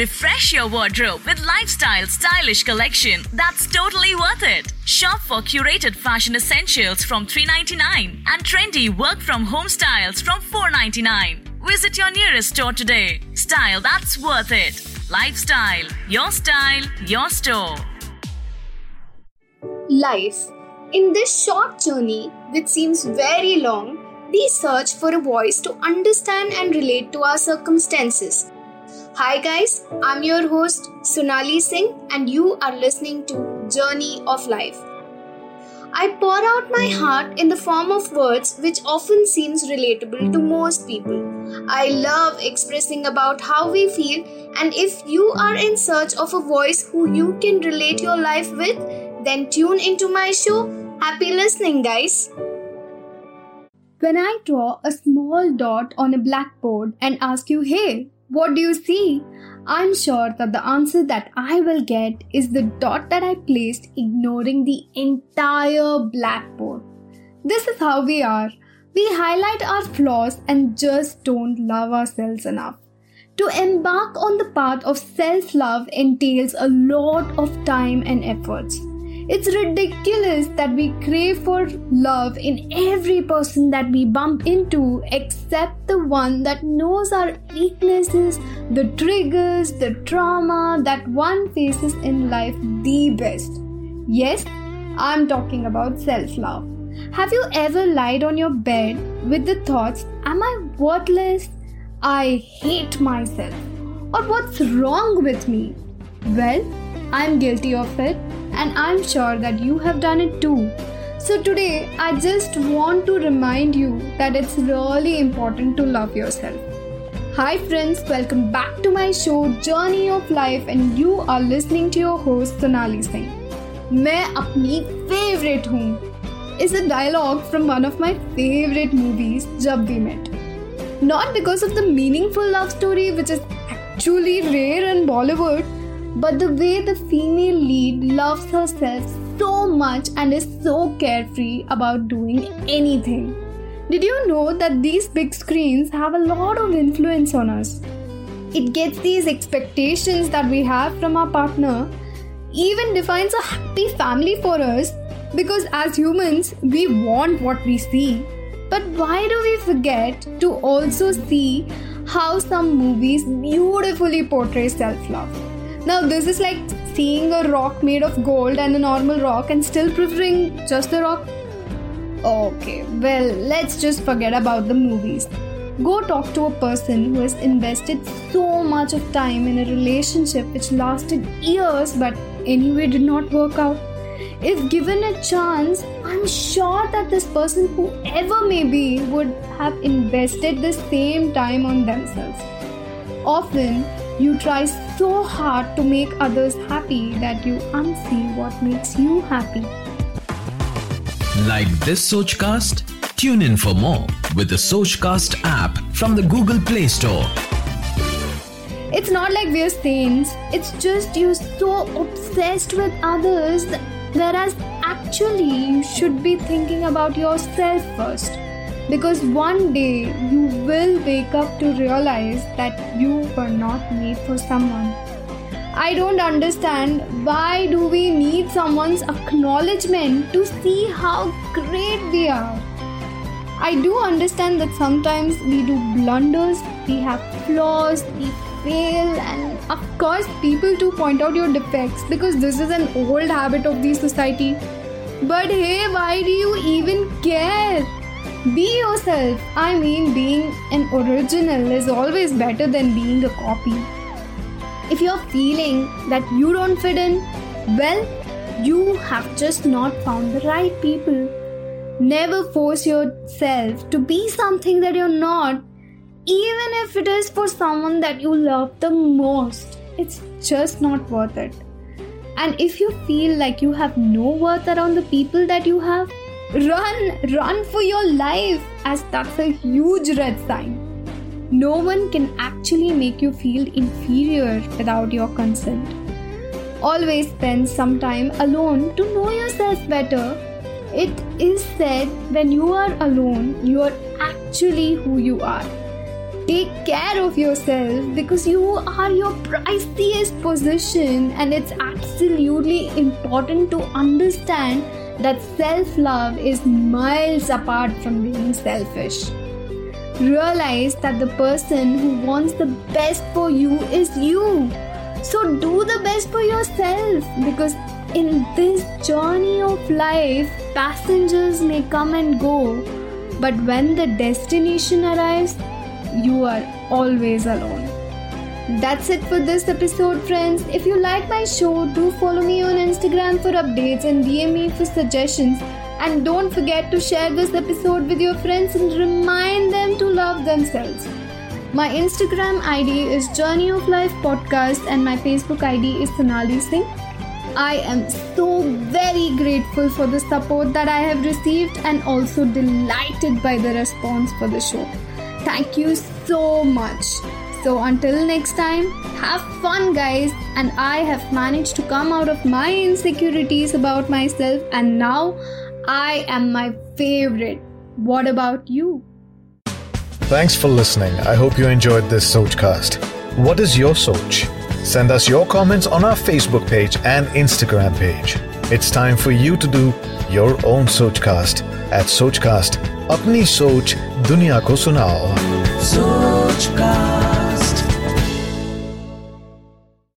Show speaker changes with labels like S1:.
S1: Refresh your wardrobe with lifestyle stylish collection that's totally worth it. Shop for curated fashion essentials from 399 and trendy work from home styles from 499. Visit your nearest store today. Style that's worth it. Lifestyle, your style, your store.
S2: Life. In this short journey, which seems very long, we search for a voice to understand and relate to our circumstances. Hi guys, I'm your host Sonali Singh and you are listening to Journey of Life. I pour out my heart in the form of words which often seems relatable to most people. I love expressing about how we feel and if you are in search of a voice who you can relate your life with, then tune into my show. Happy listening guys. When I draw a small dot on a blackboard and ask you, hey, what do you see? I'm sure that the answer that I will get is the dot that I placed, ignoring the entire blackboard. This is how we are. We highlight our flaws and just don't love ourselves enough. To embark on the path of self love entails a lot of time and efforts. It's ridiculous that we crave for love in every person that we bump into, except the one that knows our weaknesses, the triggers, the trauma that one faces in life the best. Yes, I'm talking about self love. Have you ever lied on your bed with the thoughts, Am I worthless? I hate myself. Or what's wrong with me? Well, I'm guilty of it and I'm sure that you have done it too. So, today I just want to remind you that it's really important to love yourself. Hi, friends, welcome back to my show Journey of Life, and you are listening to your host Sonali Singh. मैं अपनी favourite हूँ is a dialogue from one of my favorite movies, Jab We Met. Not because of the meaningful love story, which is actually rare in Bollywood, but the way the female lead loves herself so much and is so carefree about doing anything. Did you know that these big screens have a lot of influence on us? It gets these expectations that we have from our partner, even defines a happy family for us because as humans, we want what we see. But why do we forget to also see how some movies beautifully portray self love? Now, this is like seeing a rock made of gold and a normal rock and still preferring just the rock. Okay, well, let's just forget about the movies. Go talk to a person who has invested so much of time in a relationship which lasted years but anyway did not work out. If given a chance, I'm sure that this person, whoever may be, would have invested the same time on themselves. Often, you try so hard to make others happy that you unsee what makes you happy.
S3: Like this Sochcast? Tune in for more with the Sochcast app from the Google Play Store.
S2: It's not like we're saints, it's just you're so obsessed with others, whereas actually you should be thinking about yourself first because one day you will wake up to realize that you were not made for someone. I don't understand why do we need someone's acknowledgement to see how great we are. I do understand that sometimes we do blunders, we have flaws, we fail, and of course, people do point out your defects because this is an old habit of the society. But hey, why do you even care? Be yourself. I mean, being an original is always better than being a copy. If you're feeling that you don't fit in, well, you have just not found the right people. Never force yourself to be something that you're not, even if it is for someone that you love the most. It's just not worth it. And if you feel like you have no worth around the people that you have, Run, run for your life, as that's a huge red sign. No one can actually make you feel inferior without your consent. Always spend some time alone to know yourself better. It is said when you are alone, you are actually who you are. take care of yourself because you are your priciest possession and it's absolutely important to understand that self love is miles apart from being selfish. Realize that the person who wants the best for you is you. So do the best for yourself because in this journey of life, passengers may come and go, but when the destination arrives, you are always alone. That's it for this episode, friends. If you like my show, do follow me on Instagram for updates and DM me for suggestions. And don't forget to share this episode with your friends and remind them to love themselves. My Instagram ID is Journey of Life Podcast and my Facebook ID is Sonali Singh. I am so very grateful for the support that I have received and also delighted by the response for the show. Thank you so much. So until next time, have fun, guys. And I have managed to come out of my insecurities about myself, and now I am my favorite. What about you?
S4: Thanks for listening. I hope you enjoyed this Sochcast. What is your Soch? Send us your comments on our Facebook page and Instagram page. It's time for you to do your own Sochcast at Sochcast. Apni Soch Duniya Ko Sunao.
S5: Sochcast.